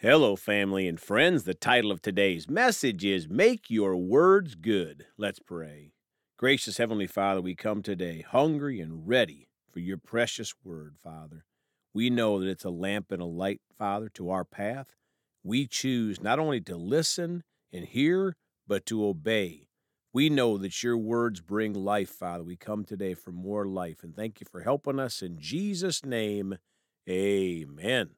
Hello, family and friends. The title of today's message is Make Your Words Good. Let's pray. Gracious Heavenly Father, we come today hungry and ready for your precious word, Father. We know that it's a lamp and a light, Father, to our path. We choose not only to listen and hear, but to obey. We know that your words bring life, Father. We come today for more life, and thank you for helping us. In Jesus' name, amen.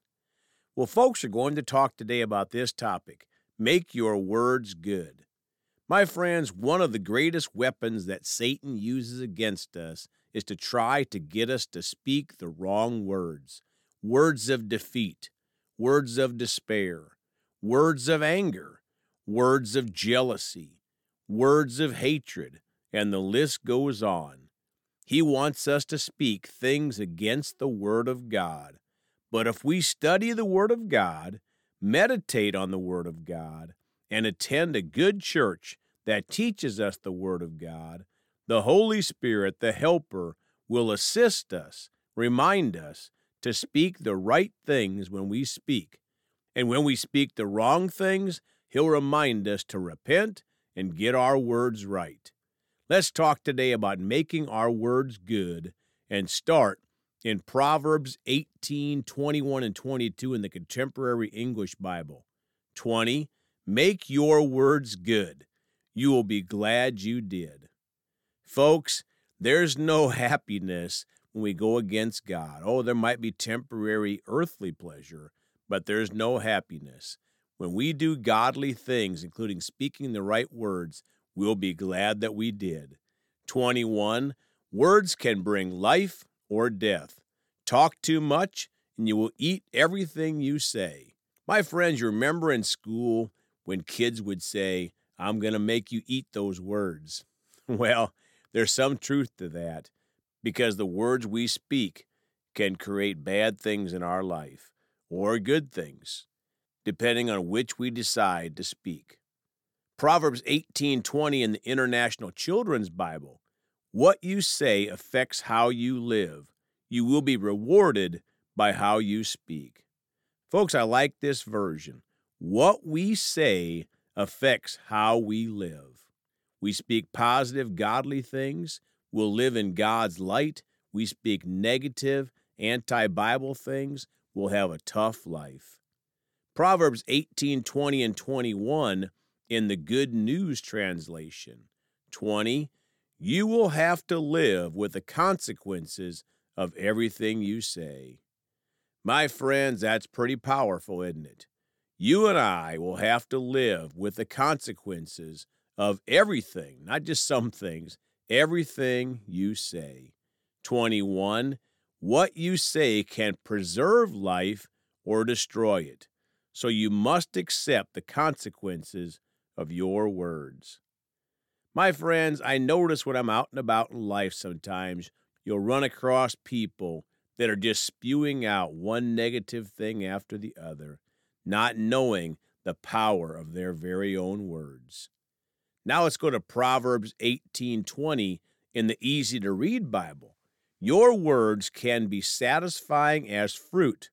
Well, folks are going to talk today about this topic make your words good. My friends, one of the greatest weapons that Satan uses against us is to try to get us to speak the wrong words words of defeat, words of despair, words of anger, words of jealousy, words of hatred, and the list goes on. He wants us to speak things against the Word of God. But if we study the Word of God, meditate on the Word of God, and attend a good church that teaches us the Word of God, the Holy Spirit, the Helper, will assist us, remind us to speak the right things when we speak. And when we speak the wrong things, He'll remind us to repent and get our words right. Let's talk today about making our words good and start in Proverbs 18, 21, and 22 in the Contemporary English Bible. 20. Make your words good. You will be glad you did. Folks, there's no happiness when we go against God. Oh, there might be temporary earthly pleasure, but there's no happiness. When we do godly things, including speaking the right words, we'll be glad that we did. 21. Words can bring life or death. Talk too much, and you will eat everything you say. My friends, you remember in school when kids would say, I'm going to make you eat those words. Well, there's some truth to that because the words we speak can create bad things in our life or good things, depending on which we decide to speak. Proverbs 18:20 in the International Children's Bible. What you say affects how you live. You will be rewarded by how you speak. Folks, I like this version. What we say affects how we live. We speak positive, godly things. We'll live in God's light. We speak negative, anti Bible things. We'll have a tough life. Proverbs 18 20 and 21 in the Good News translation. 20. You will have to live with the consequences of everything you say. My friends, that's pretty powerful, isn't it? You and I will have to live with the consequences of everything, not just some things, everything you say. 21. What you say can preserve life or destroy it, so you must accept the consequences of your words. My friends, I notice when I'm out and about in life sometimes, you'll run across people that are just spewing out one negative thing after the other, not knowing the power of their very own words. Now let's go to Proverbs 18:20 in the easy to read Bible. Your words can be satisfying as fruit,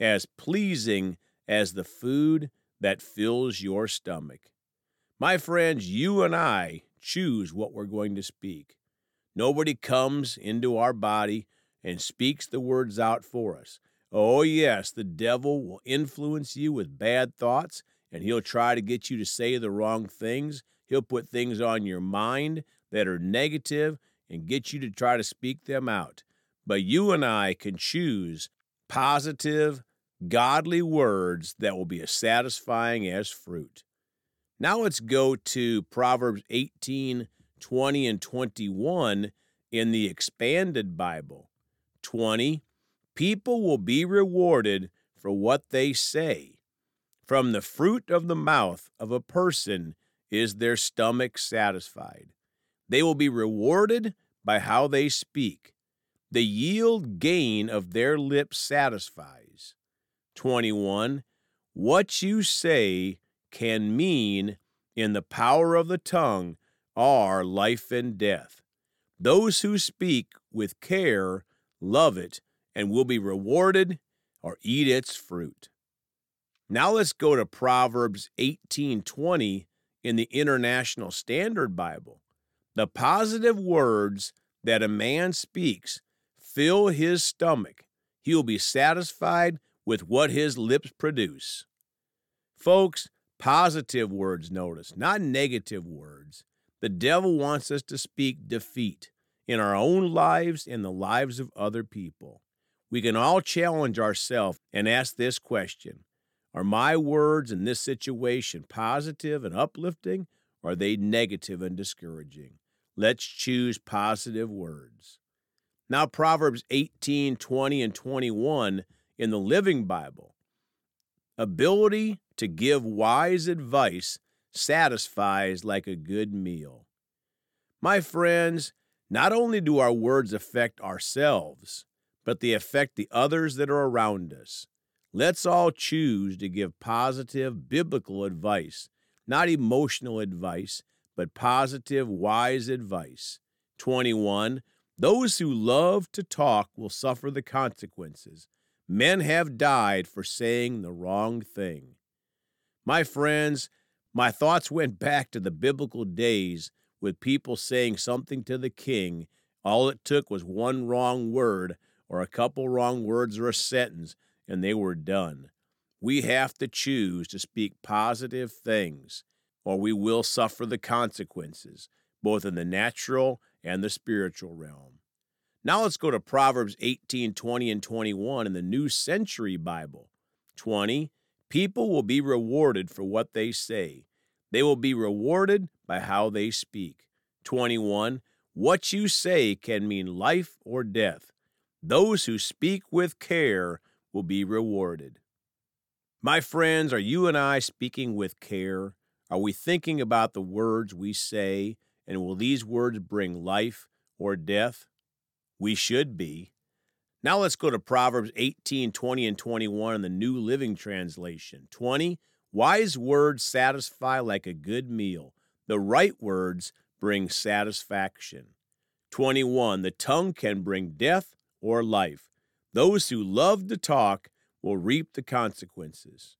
as pleasing as the food that fills your stomach. My friends, you and I choose what we're going to speak. Nobody comes into our body and speaks the words out for us. Oh, yes, the devil will influence you with bad thoughts, and he'll try to get you to say the wrong things. He'll put things on your mind that are negative and get you to try to speak them out. But you and I can choose positive, godly words that will be as satisfying as fruit. Now let's go to Proverbs 18 20 and 21 in the expanded Bible. 20. People will be rewarded for what they say. From the fruit of the mouth of a person is their stomach satisfied. They will be rewarded by how they speak. The yield gain of their lips satisfies. 21. What you say can mean in the power of the tongue are life and death. Those who speak with care love it and will be rewarded or eat its fruit. Now let's go to Proverbs 18:20 in the International Standard Bible. The positive words that a man speaks fill his stomach. He will be satisfied with what his lips produce. Folks, positive words notice, not negative words. The devil wants us to speak defeat in our own lives and the lives of other people. We can all challenge ourselves and ask this question Are my words in this situation positive and uplifting, or are they negative and discouraging? Let's choose positive words. Now, Proverbs 18, 20, and 21 in the Living Bible. Ability to give wise advice satisfies like a good meal. My friends, not only do our words affect ourselves, but they affect the others that are around us. Let's all choose to give positive biblical advice, not emotional advice, but positive, wise advice. 21. Those who love to talk will suffer the consequences. Men have died for saying the wrong thing. My friends, my thoughts went back to the biblical days with people saying something to the king. All it took was one wrong word or a couple wrong words or a sentence, and they were done. We have to choose to speak positive things, or we will suffer the consequences, both in the natural and the spiritual realm. Now let's go to Proverbs 18, 20, and 21 in the New Century Bible. 20. People will be rewarded for what they say. They will be rewarded by how they speak. 21. What you say can mean life or death. Those who speak with care will be rewarded. My friends, are you and I speaking with care? Are we thinking about the words we say, and will these words bring life or death? We should be. Now let's go to Proverbs 18, 20, and 21 in the New Living Translation. 20, wise words satisfy like a good meal. The right words bring satisfaction. 21, the tongue can bring death or life. Those who love to talk will reap the consequences.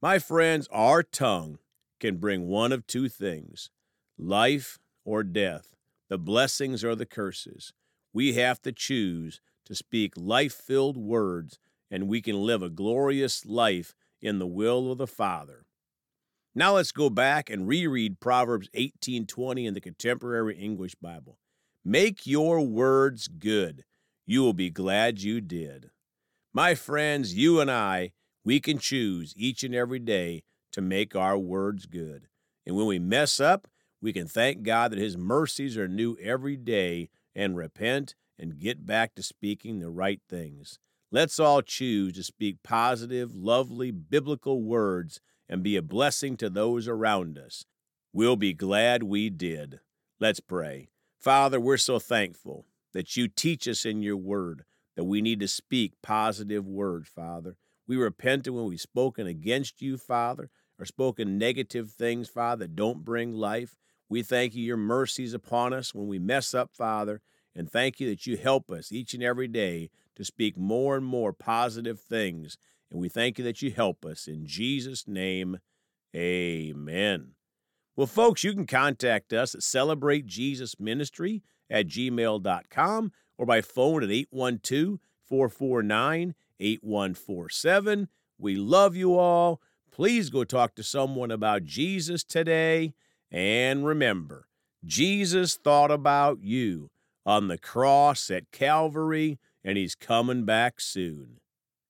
My friends, our tongue can bring one of two things life or death, the blessings or the curses we have to choose to speak life filled words, and we can live a glorious life in the will of the Father. Now let's go back and reread Proverbs 18:20 in the Contemporary English Bible. Make your words good. You will be glad you did. My friends, you and I, we can choose each and every day to make our words good. And when we mess up, we can thank God that His mercies are new every day and repent and get back to speaking the right things. Let's all choose to speak positive, lovely, biblical words and be a blessing to those around us. We'll be glad we did. Let's pray. Father, we're so thankful that you teach us in your word that we need to speak positive words, Father. We repent when we've spoken against you, Father, or spoken negative things, Father, that don't bring life. We thank you, your mercies upon us when we mess up, Father, and thank you that you help us each and every day to speak more and more positive things. And we thank you that you help us. In Jesus' name, amen. Well, folks, you can contact us at celebratejesusministry at gmail.com or by phone at 812 449 8147. We love you all. Please go talk to someone about Jesus today. And remember, Jesus thought about you on the cross at Calvary, and he's coming back soon.